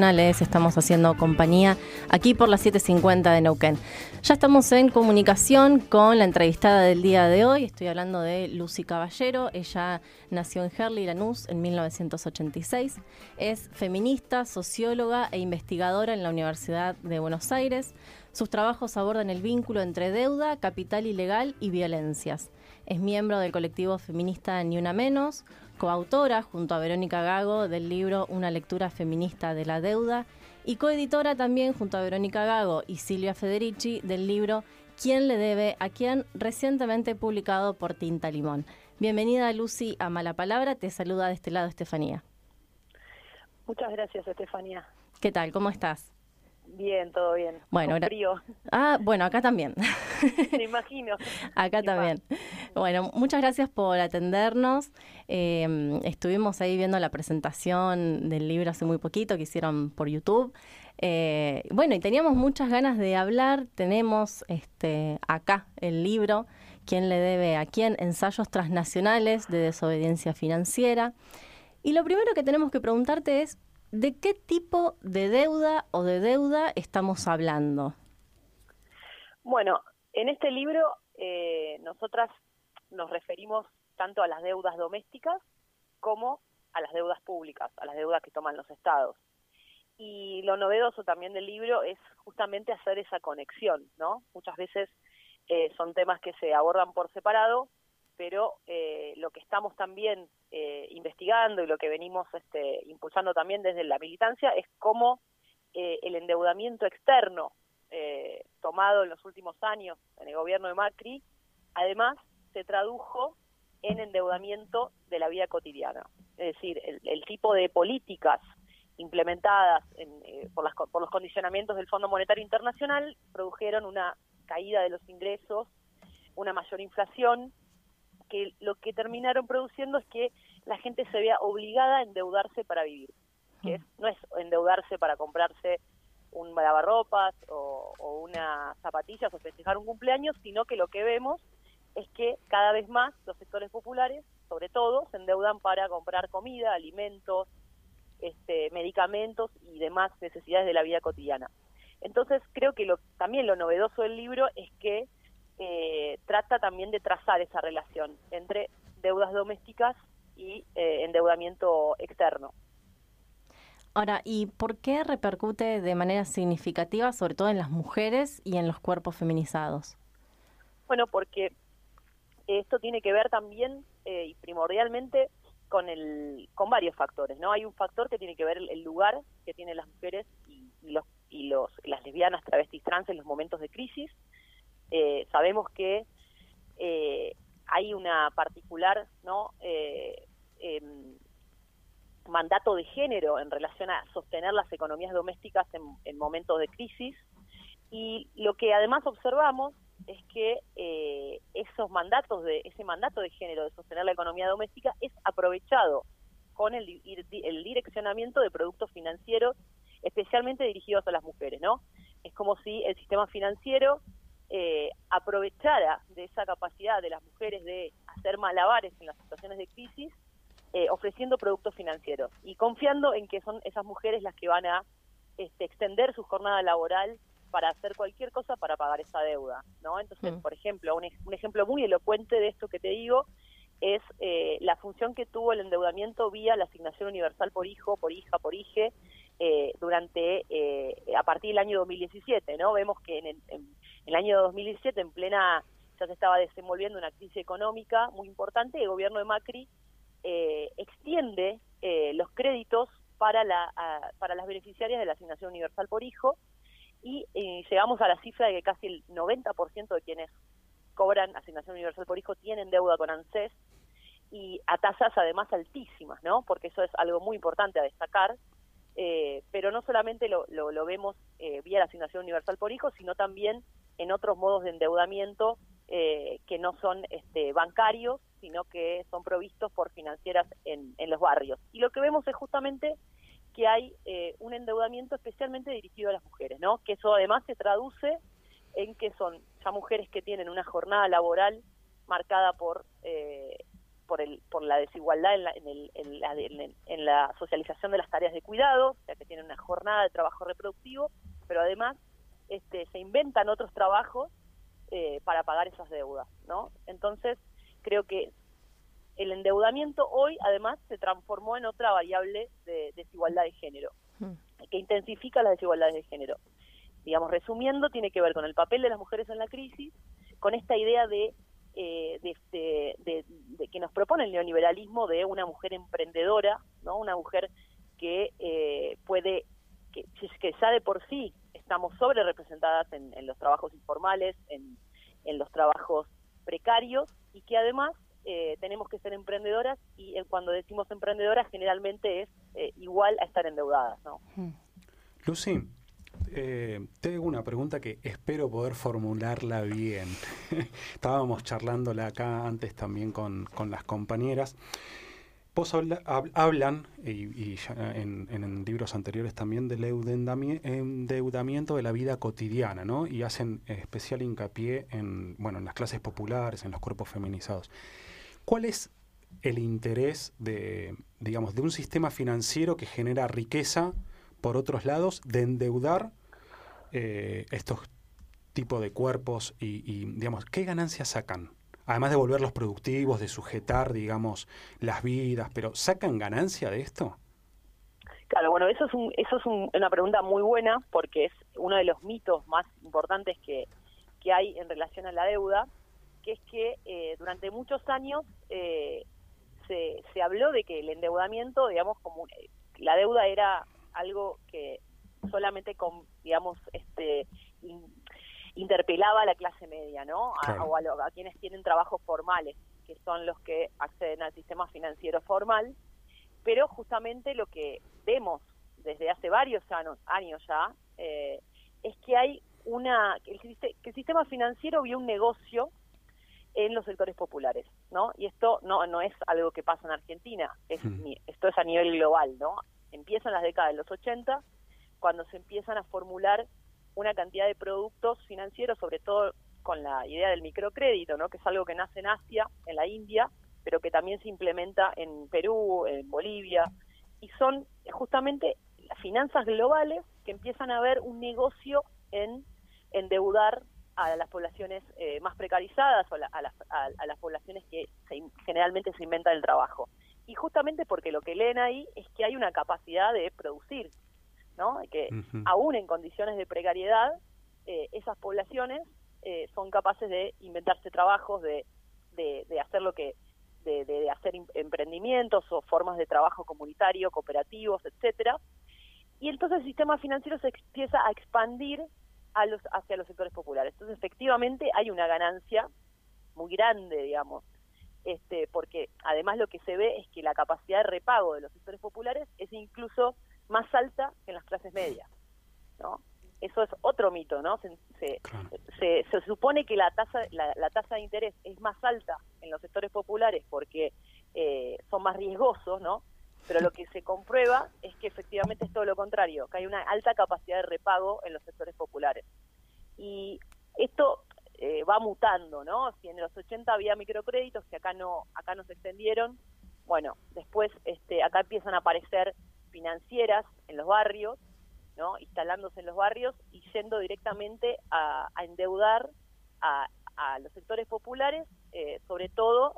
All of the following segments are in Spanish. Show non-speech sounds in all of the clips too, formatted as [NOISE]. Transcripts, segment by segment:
columna les estamos haciendo compañía aquí por las 7.50 de Neuquén. Ya estamos en comunicación con la entrevistada del día de hoy. Estoy hablando de Lucy Caballero. Ella nació en Herley, Lanús, en 1986. Es feminista, socióloga e investigadora en la Universidad de Buenos Aires. Sus trabajos abordan el vínculo entre deuda, capital ilegal y violencias. Es miembro del colectivo feminista Ni Una Menos, coautora junto a Verónica Gago del libro Una lectura feminista de la deuda y coeditora también junto a Verónica Gago y Silvia Federici del libro ¿Quién le debe a quién? recientemente publicado por Tinta Limón. Bienvenida Lucy a Mala Palabra, te saluda de este lado Estefanía. Muchas gracias Estefanía. ¿Qué tal? ¿Cómo estás? Bien, todo bien. Bueno, Con frío. Ah, bueno, acá también. [LAUGHS] Me imagino. acá también. Bueno, muchas gracias por atendernos. Em, estuvimos ahí viendo la presentación del libro hace muy poquito que hicieron por YouTube. Eh, bueno, y teníamos muchas ganas de hablar. Tenemos este acá el libro, ¿Quién le debe a quién? Ensayos transnacionales de desobediencia financiera. Y lo primero que tenemos que preguntarte es, ¿De qué tipo de deuda o de deuda estamos hablando? Bueno, en este libro eh, nosotras nos referimos tanto a las deudas domésticas como a las deudas públicas, a las deudas que toman los estados. Y lo novedoso también del libro es justamente hacer esa conexión, ¿no? Muchas veces eh, son temas que se abordan por separado, pero eh, lo que estamos también eh, investigando y lo que venimos este, impulsando también desde la militancia es cómo eh, el endeudamiento externo tomado en los últimos años en el gobierno de Macri, además se tradujo en endeudamiento de la vida cotidiana. Es decir, el, tipo de políticas implementadas por, por los condicionamientos del Fondo Monetario Internacional produjeron una caída de los ingresos, una mayor inflación, que lo que terminaron produciendo es que la gente se vea obligada a endeudarse para vivir. Que no es endeudarse para comprarse un lavarropas o, o unas zapatillas o festejar un cumpleaños, sino que lo que vemos es que cada vez más los sectores populares, sobre todo, se endeudan para comprar comida, alimentos, este, medicamentos y demás necesidades de la vida cotidiana. Entonces creo que lo, también lo novedoso del libro es que eh, trata también de trazar esa relación entre deudas domésticas y eh, endeudamiento externo. Ahora, ¿y por qué repercute de manera significativa, sobre todo en las mujeres y en los cuerpos feminizados? Bueno, porque esto tiene que ver también eh, y primordialmente con el con varios factores, ¿no? Hay un factor que tiene que ver el, lugar que tienen las mujeres y, los y los las lesbianas, travestis, trans en los momentos de crisis, eh, sabemos que eh, hay una particular no eh, em, mandato de género en relación a sostener las economías domésticas en, momentos de crisis y lo que además observamos es que esos mandatos de ese mandato de género de sostener la economía doméstica es aprovechado con el, el direccionamiento de productos financieros especialmente dirigidos a las mujeres, ¿no? Es como si el sistema financiero eh, aprovechara de esa capacidad de las mujeres de hacer malabares en las situaciones de crisis, eh, ofreciendo productos financieros y confiando en que son esas mujeres las que van a este, extender su jornada laboral para hacer cualquier cosa para pagar esa deuda, ¿no? Entonces, mm. por ejemplo, un, un, ejemplo muy elocuente de esto que te digo es eh, la función que tuvo el endeudamiento vía la asignación universal por hijo, por hija, por hije, eh, durante, eh, a partir del año 2017, ¿no? Vemos que en el, en el año 2017, en plena, ya se estaba desenvolviendo una crisis económica muy importante, el gobierno de Macri eh, extiende los créditos para, la, para las beneficiarias de la asignación universal por hijo y llegamos a la cifra de que casi el 90% de quienes cobran asignación universal por hijo tienen deuda con ANSES y a tasas además altísimas, ¿no? Porque eso es algo muy importante a destacar. Eh, pero no solamente lo, lo, vemos eh, vía la asignación universal por hijo, sino también en otros modos de endeudamiento eh, que no son este, bancarios, sino que son provistos por financieras en, en los barrios. Y lo que vemos es justamente que hay un endeudamiento especialmente dirigido a las mujeres, ¿no? Que eso además se traduce en que son ya mujeres que tienen una jornada laboral marcada por por, el, por la desigualdad en la, en, el, en, la, en, la socialización de las tareas de cuidado, o sea que tienen una jornada de trabajo reproductivo, pero además este, se inventan otros trabajos eh, para pagar esas deudas, ¿no? Entonces, creo que el endeudamiento hoy, además, se transformó en otra variable de desigualdad de género, hmm. que intensifica las desigualdades de género. Digamos, resumiendo, tiene que ver con el papel de las mujeres en la crisis, con esta idea de eh, de, que nos propone el neoliberalismo de una mujer emprendedora, no una mujer que eh, puede, que, que ya de por sí estamos sobre representadas en, los trabajos informales, en, los trabajos precarios y que además eh, tenemos que ser emprendedoras y cuando decimos emprendedoras generalmente es igual a estar endeudadas. ¿no? Hmm. Lucy, eh, tengo una pregunta que espero poder formularla bien. [LAUGHS] Estábamos charlándola acá antes también con, las compañeras. Vos hablan, y, en, libros anteriores también, del endeudamiento de la vida cotidiana, ¿no? Y hacen especial hincapié en, bueno, en las clases populares, en los cuerpos feminizados. ¿Cuál es el interés de, digamos, de un sistema financiero que genera riqueza por otros lados, de endeudar eh, estos tipos de cuerpos y, digamos, ¿qué ganancias sacan? Además de volverlos productivos, de sujetar, digamos, las vidas, pero ¿sacan ganancia de esto? Claro, bueno, eso es, un, eso es una pregunta muy buena porque es uno de los mitos más importantes que, hay en relación a la deuda, que es que eh, durante muchos años eh, se, habló de que el endeudamiento, digamos, como la deuda era algo que solamente con, digamos, este interpelaba a la clase media, ¿no? A, o a, quienes tienen trabajos formales, que son los que acceden al sistema financiero formal, pero justamente lo que vemos desde hace varios años, años ya eh, es que hay una que el, que el sistema financiero vio un negocio en los sectores populares, ¿no? Y esto no no es algo que pasa en Argentina, es, hmm. esto es a nivel global, ¿no? empiezan las décadas de los 80, cuando se empiezan a formular una cantidad de productos financieros, sobre todo con la idea del microcrédito, ¿no? que es algo que nace en Asia, en la India, pero que también se implementa en Perú, en Bolivia, y son justamente las finanzas globales que empiezan a ver un negocio en endeudar a las poblaciones eh, más precarizadas o a, las, poblaciones que generalmente se inventan el trabajo. Y justamente porque lo que leen ahí es que hay una capacidad de producir, ¿no? Que aún en condiciones de precariedad, eh, esas poblaciones eh, son capaces de inventarse trabajos, de, de, hacer lo que, de, de, hacer em, emprendimientos o formas de trabajo comunitario, cooperativos, etcétera. Y entonces el sistema financiero se empieza a expandir a los, hacia los sectores populares. Entonces, efectivamente, hay una ganancia muy grande, digamos, este, porque además lo que se ve es que la capacidad de repago de los sectores populares es incluso más alta que en las clases medias, ¿no? Eso es otro mito, ¿no? Se, se, se, supone que la tasa, la, tasa de interés es más alta en los sectores populares porque eh, son más riesgosos, ¿no? Pero lo que se comprueba es que efectivamente es todo lo contrario, que hay una alta capacidad de repago en los sectores populares. Y esto eh, va mutando, ¿no? Si en los 80 había microcréditos que acá no acá no se extendieron, bueno, después este acá empiezan a aparecer financieras en los barrios, ¿no? Instalándose en los barrios y yendo directamente a, endeudar a, los sectores populares, eh, sobre todo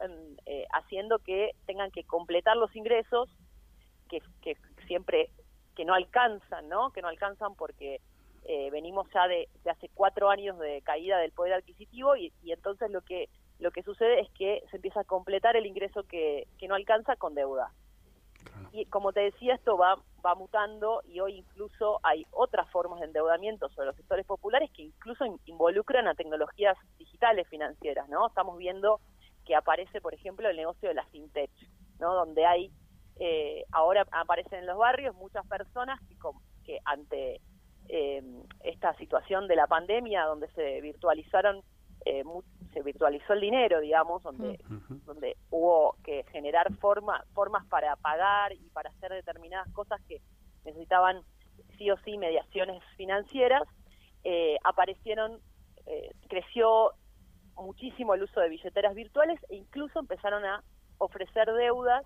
eh, haciendo que tengan que completar los ingresos que, que siempre que no alcanzan, ¿no? Que no alcanzan porque eh, venimos ya de, hace cuatro años de caída del poder adquisitivo y, entonces lo que lo que sucede es que se empieza a completar el ingreso que, que no alcanza con deuda. Y como te decía, esto va, va mutando y hoy incluso hay otras formas de endeudamiento sobre los sectores populares que incluso involucran a tecnologías digitales financieras, ¿no? Estamos viendo que aparece, por ejemplo, el negocio de la fintech, ¿no? Donde hay, eh, ahora aparecen en los barrios muchas personas que, que ante eh, esta situación de la pandemia donde se virtualizaron eh, se virtualizó el dinero digamos donde donde hubo que generar forma, formas para pagar y para hacer determinadas cosas que necesitaban sí o sí mediaciones financieras. Eh, aparecieron eh, creció muchísimo el uso de billeteras virtuales e incluso empezaron a ofrecer deudas,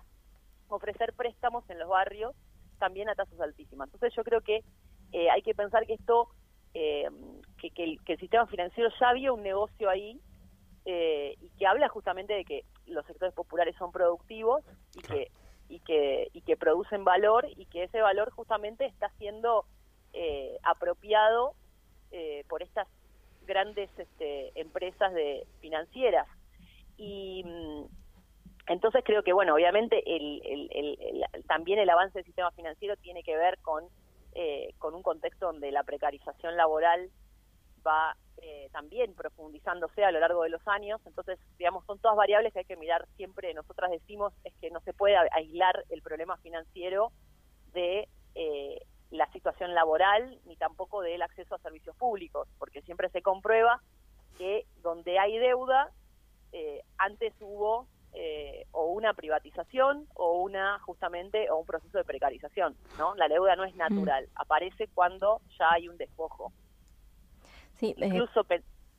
ofrecer préstamos en los barrios también a tasas altísimas. Entonces yo creo que eh, hay que pensar que esto, eh, que, el, sistema financiero ya había un negocio ahí eh, y que habla justamente de que los sectores populares son productivos y que y que y que producen valor y que ese valor justamente está siendo apropiado por estas grandes este, empresas de financieras. Y mm, entonces creo que, bueno, obviamente el, también el avance del sistema financiero tiene que ver con, eh, con un contexto donde la precarización laboral va eh, también profundizándose a lo largo de los años. Entonces, digamos, son todas variables que hay que mirar siempre. Nosotras decimos es que no se puede aislar el problema financiero de eh, la situación laboral ni tampoco del acceso a servicios públicos, porque siempre se comprueba que donde hay deuda, antes hubo eh, o una privatización o una justamente o un proceso de precarización, ¿no? La deuda no es mm. natural, aparece cuando ya hay un despojo. Sí, eh, incluso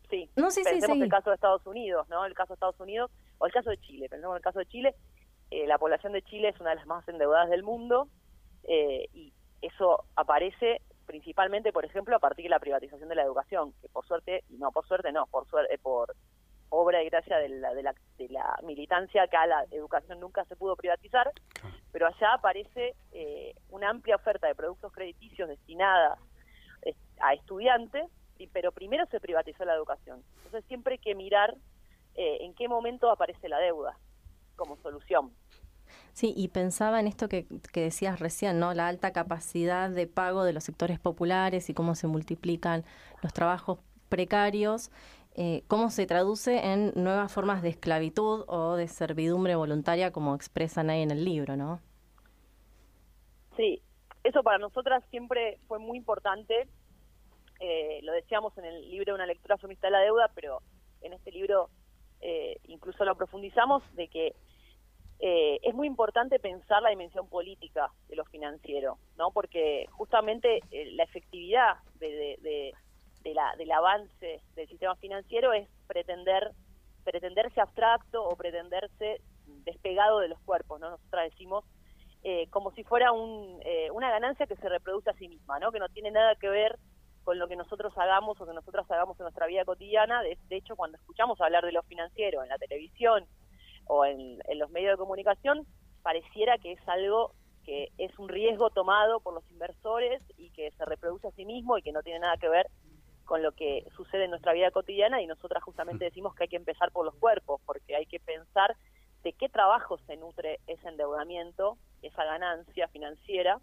sí, no, sí, pensemos el caso de Estados Unidos, ¿no? El caso de Estados Unidos o el caso de Chile, pensemos en el caso de Chile, eh, la población de Chile es una de las más endeudadas del mundo y eso aparece principalmente, por ejemplo, a partir de la privatización de la educación, que por suerte, no, por suerte no, por suerte, por obra y gracia de la, de la, de la militancia, acá la educación nunca se pudo privatizar, pero allá aparece eh, una amplia oferta de productos crediticios destinadas eh, a estudiantes, pero primero se privatizó la educación. Entonces siempre hay que mirar eh, en qué momento aparece la deuda como solución. Sí, y pensaba en esto que, que, decías recién, ¿no? La alta capacidad de pago de los sectores populares y cómo se multiplican los trabajos precarios eh, cómo se traduce en nuevas formas de esclavitud o de servidumbre voluntaria, como expresan ahí en el libro, ¿no? Sí, eso para nosotras siempre fue muy importante. Eh, lo decíamos en el libro Una lectura feminista de la deuda, pero en este libro eh, incluso lo profundizamos de que es muy importante pensar la dimensión política de lo financiero, ¿no? Porque justamente la efectividad de del avance del sistema financiero es pretender pretenderse abstracto o pretenderse despegado de los cuerpos, ¿no? Nosotros decimos eh, como si fuera un, eh, una ganancia que se reproduce a sí misma, ¿no? Que no tiene nada que ver con lo que nosotros hagamos o que nosotros hagamos en nuestra vida cotidiana. De, hecho, cuando escuchamos hablar de lo financiero en la televisión o en los medios de comunicación, pareciera que es algo que es un riesgo tomado por los inversores y que se reproduce a sí mismo y que no tiene nada que ver con lo que sucede en nuestra vida cotidiana y nosotras justamente mm. decimos que hay que empezar por los cuerpos, porque hay que pensar de qué trabajo se nutre ese endeudamiento, esa ganancia financiera,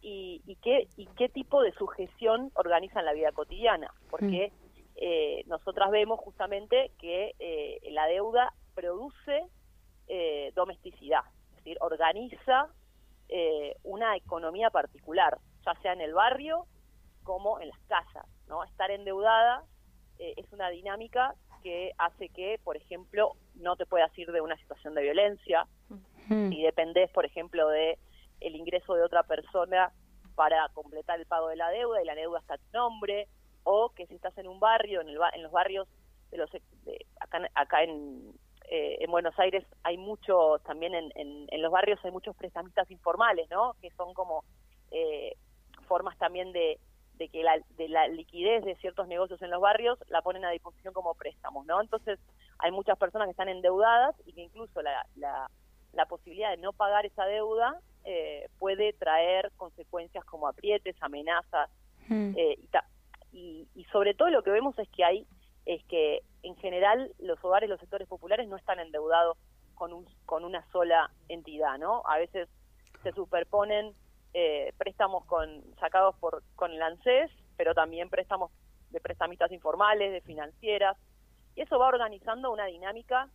y, qué, y qué tipo de sujeción organizan la vida cotidiana, porque mm. eh, nosotras vemos justamente que eh, la deuda produce eh, domesticidad, es decir, organiza una economía particular, ya sea en el barrio como en las casas. ¿No? Estar endeudada eh, es una dinámica que hace que, por ejemplo, no te puedas ir de una situación de violencia mm. y dependés, por ejemplo, de el ingreso de otra persona para completar el pago de la deuda y la deuda está a tu nombre, o que si estás en un barrio, en, el, en los barrios de los de, acá, acá en, eh, en Buenos Aires hay muchos, también en, en, los barrios hay muchos prestamistas informales, ¿no? Que son como eh, formas también de, de que la, de la liquidez de ciertos negocios en los barrios la ponen a disposición como préstamos, ¿no? Entonces hay muchas personas que están endeudadas y que incluso la, la, posibilidad de no pagar esa deuda eh, puede traer consecuencias como aprietes, amenazas hmm. eh, y, y, sobre todo lo que vemos es que hay es que en general los hogares, los sectores populares no están endeudados con, un, con una sola entidad, ¿no? A veces se superponen eh, préstamos con sacados por con el ANSES, pero también préstamos de prestamistas informales, de financieras, y eso va organizando una dinámica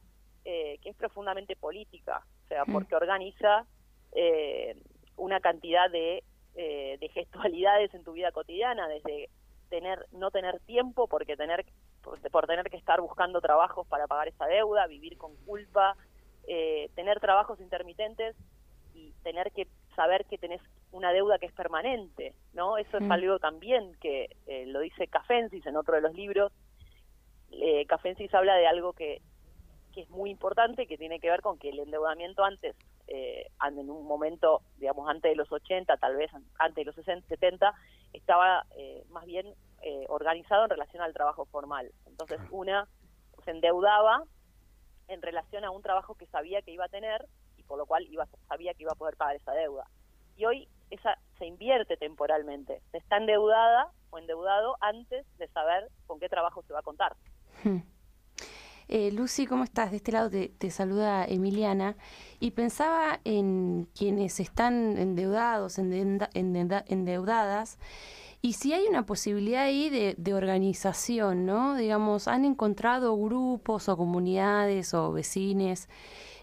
eh, que es profundamente política, o sea, mm. porque organiza eh, una cantidad de, de gestualidades en tu vida cotidiana, desde tener no tener tiempo porque tener por, tener que estar buscando trabajos para pagar esa deuda, vivir con culpa, tener trabajos intermitentes y tener que saber que tenés una deuda que es permanente, ¿no? Eso es mm. algo también que eh, lo dice Cafensis en otro de los libros. Eh, Cafensis habla de algo que que es muy importante, que tiene que ver con que el endeudamiento antes, eh, en un momento, digamos, antes de los 80, tal vez antes de los 60, 70, estaba eh, más bien eh, organizado en relación al trabajo formal. Entonces, una se endeudaba en relación a un trabajo que sabía que iba a tener y por lo cual iba, sabía que iba a poder pagar esa deuda. Y hoy esa se invierte temporalmente. Está endeudada o endeudado antes de saber con qué trabajo se va a contar. Hmm. Eh, Lucy, ¿cómo estás? De este lado te, saluda Emiliana y pensaba en quienes están endeudados, endeudadas, y si hay una posibilidad ahí de, de, organización, ¿no? Digamos, ¿han encontrado grupos o comunidades o vecines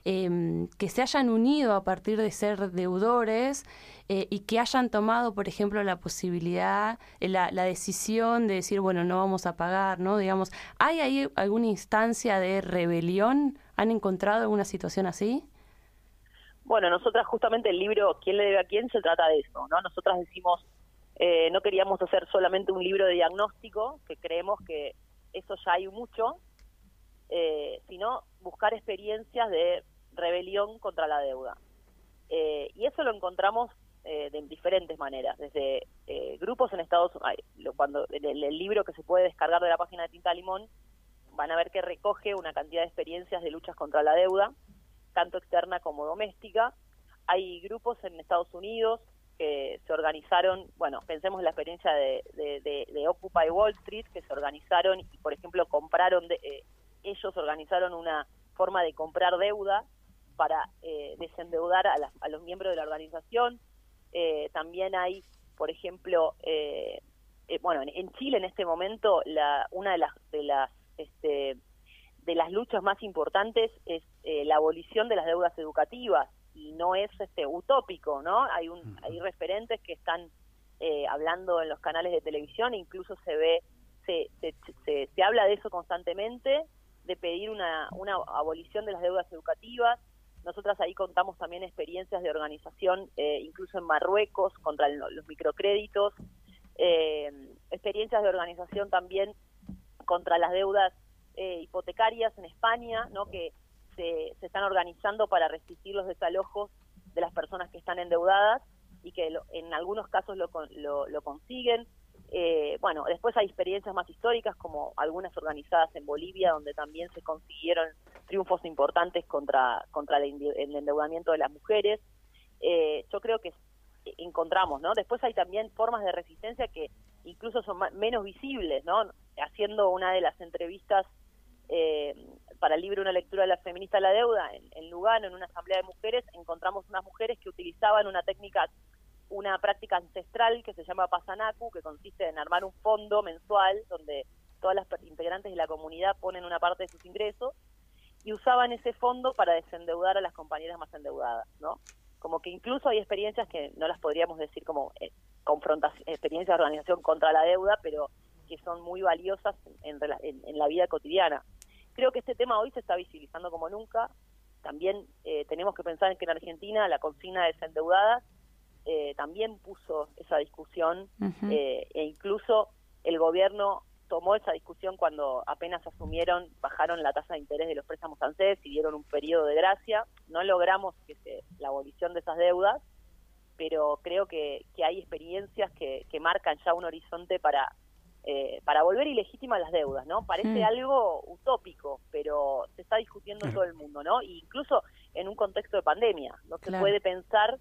Em, que se hayan unido a partir de ser deudores eh, y que hayan tomado, por ejemplo, la posibilidad, eh, la, decisión de decir, bueno, no vamos a pagar, ¿no? Digamos, ¿hay ahí alguna instancia de rebelión? ¿Han encontrado alguna situación así? Bueno, nosotras justamente el libro ¿Quién le debe a quién? se trata de eso, ¿no? Nosotras decimos, eh, no queríamos hacer solamente un libro de diagnóstico, que creemos que eso ya hay mucho, sino buscar experiencias de rebelión contra la deuda. Eh, y eso lo encontramos eh, de diferentes maneras, desde eh, grupos en Estados Unidos, cuando el, el, libro que se puede descargar de la página de Tinta Limón, van a ver que recoge una cantidad de experiencias de luchas contra la deuda, tanto externa como doméstica. Hay grupos en Estados Unidos que se organizaron, bueno, pensemos en la experiencia de, de, Occupy Wall Street, que se organizaron y, por ejemplo, compraron, de, ellos organizaron una forma de comprar deuda para eh, desendeudar a, los miembros de la organización. Eh, también hay, por ejemplo, eh, bueno, en, Chile en este momento la, una de las de las este, de las luchas más importantes es la abolición de las deudas educativas y no es este utópico, ¿no? Hay un hay referentes que están hablando en los canales de televisión, e incluso se ve se, se, se, habla de eso constantemente, de pedir una, una abolición de las deudas educativas, nosotras ahí contamos también experiencias de organización, eh, incluso en Marruecos, contra los microcréditos, eh, experiencias de organización también contra las deudas eh, hipotecarias en España, ¿no? que se, están organizando para resistir los desalojos de las personas que están endeudadas y que en algunos casos lo, lo, lo consiguen. Eh, bueno, después hay experiencias más históricas, como algunas organizadas en Bolivia, donde también se consiguieron triunfos importantes contra, contra el, endeudamiento de las mujeres. Eh, yo creo que encontramos, ¿no? Después hay también formas de resistencia que incluso son menos visibles, ¿no? Haciendo una de las entrevistas eh, para el libro Una lectura de la feminista a la deuda en, en Lugano, en una asamblea de mujeres, encontramos unas mujeres que utilizaban una técnica una práctica ancestral que se llama Pasanaku, que consiste en armar un fondo mensual donde todas las integrantes de la comunidad ponen una parte de sus ingresos y usaban ese fondo para desendeudar a las compañeras más endeudadas, ¿no? Como que incluso hay experiencias que no las podríamos decir como eh, experiencias de organización contra la deuda, pero que son muy valiosas en, en, la vida cotidiana. Creo que este tema hoy se está visibilizando como nunca. También eh, tenemos que pensar en que en Argentina la consigna de desendeudadas eh, también puso esa discusión eh, e incluso el gobierno tomó esa discusión cuando apenas asumieron, bajaron la tasa de interés de los préstamos ANSES y dieron un periodo de gracia. No logramos que se, la abolición de esas deudas, pero creo que, que hay experiencias que, que marcan ya un horizonte para eh, para volver ilegítimas las deudas, ¿no? Parece algo utópico, pero se está discutiendo en todo el mundo, ¿no? incluso en un contexto de pandemia, no se puede pensar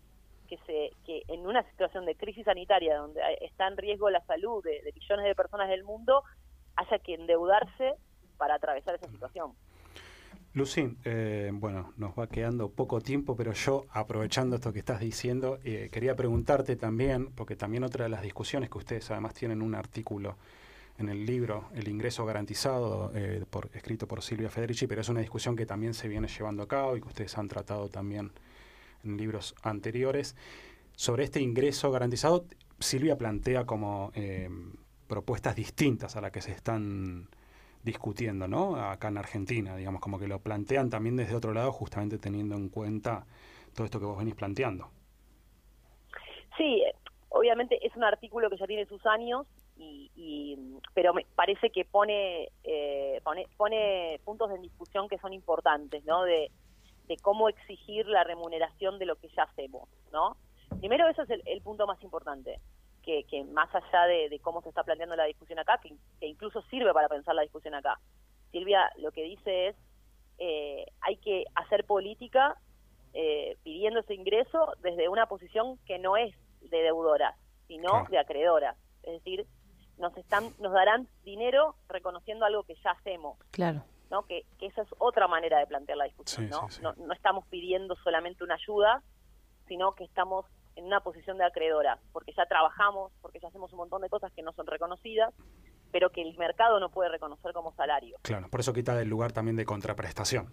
que se que en una situación de crisis sanitaria donde está en riesgo la salud de, millones de personas del mundo haya que endeudarse para atravesar esa situación. Lucín, eh, bueno, nos va quedando poco tiempo, pero yo, aprovechando esto que estás diciendo, eh, quería preguntarte también, porque también otra de las discusiones que ustedes además tienen un artículo en el libro El ingreso garantizado, eh, escrito por Silvia Federici, pero es una discusión que también se viene llevando a cabo y que ustedes han tratado también en libros anteriores. Sobre este ingreso garantizado, Silvia plantea como eh, propuestas distintas a las que se están discutiendo, ¿no? Acá en Argentina, digamos, como que lo plantean también desde otro lado, justamente teniendo en cuenta todo esto que vos venís planteando. Sí, obviamente es un artículo que ya tiene sus años y, pero me parece que pone, eh, pone, pone puntos de discusión que son importantes, ¿no? De, de cómo exigir la remuneración de lo que ya hacemos, ¿no? Primero, ese es el, punto más importante, que, que más allá de, cómo se está planteando la discusión acá, que, incluso sirve para pensar la discusión acá. Silvia lo que dice es, eh, hay que hacer política eh, pidiendo ese ingreso desde una posición que no es de deudora, sino de acreedora. Es decir, nos están nos darán dinero reconociendo algo que ya hacemos. Claro. ¿no? Que, esa es otra manera de plantear la discusión, ¿no? ¿no? No estamos pidiendo solamente una ayuda, sino que estamos en una posición de acreedora, porque ya trabajamos, porque ya hacemos un montón de cosas que no son reconocidas, pero que el mercado no puede reconocer como salario. Claro, por eso quita del lugar también de contraprestación.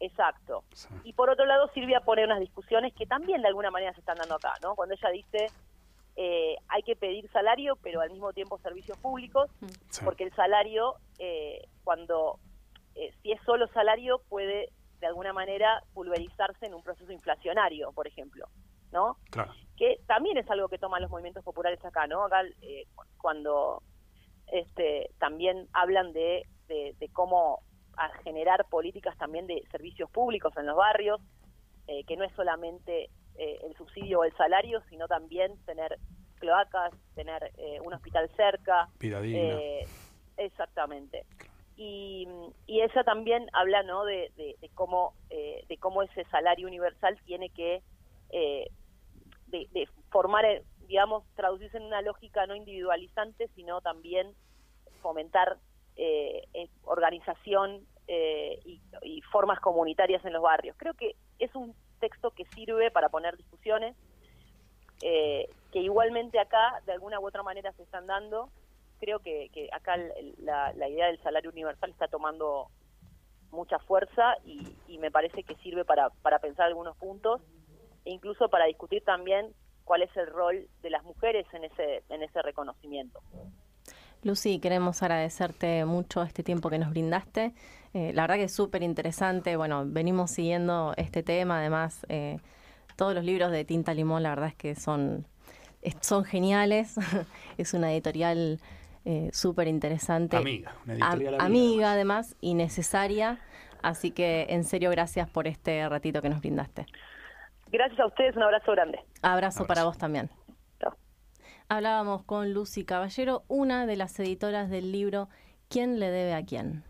Exacto. Y por otro lado, Silvia pone unas discusiones que también de alguna manera se están dando acá, ¿no? Cuando ella dice eh, hay que pedir salario, pero al mismo tiempo servicios públicos, porque el salario, eh, cuando eh, si es solo salario, puede de alguna manera pulverizarse en un proceso inflacionario, por ejemplo, ¿no? Claro. Que también es algo que toman los movimientos populares acá, ¿no? Acá cuando este, también hablan de, de, de cómo a generar políticas también de servicios públicos en los barrios, eh, que no es solamente eh, el subsidio o el salario, sino también tener cloacas, tener eh, un hospital cerca. exactamente. Y, y, ella también habla ¿no? de, cómo, de cómo ese salario universal tiene que de, formar, digamos, traducirse en una lógica no individualizante, sino también fomentar eh, organización eh, y, formas comunitarias en los barrios. Creo que es un texto que sirve para poner discusiones, eh, que igualmente acá de alguna u otra manera se están dando. Creo que, acá la, idea del salario universal está tomando mucha fuerza y, me parece que sirve para, para pensar algunos puntos e incluso para discutir también cuál es el rol de las mujeres en ese, en ese reconocimiento. Lucy, queremos agradecerte mucho este tiempo que nos brindaste. Eh, la verdad que es súper interesante. Bueno, venimos siguiendo este tema. Además, eh, todos los libros de Tinta Limón, la verdad es que son, son geniales. [LAUGHS] es una editorial eh, súper interesante. Amiga, una editorial amiga. amiga además y necesaria. Así que en serio, gracias por este ratito que nos brindaste. Gracias a ustedes, un abrazo grande. abrazo. para vos también. Hablábamos con Lucy Caballero, una de las editoras del libro ¿Quién le debe a quién?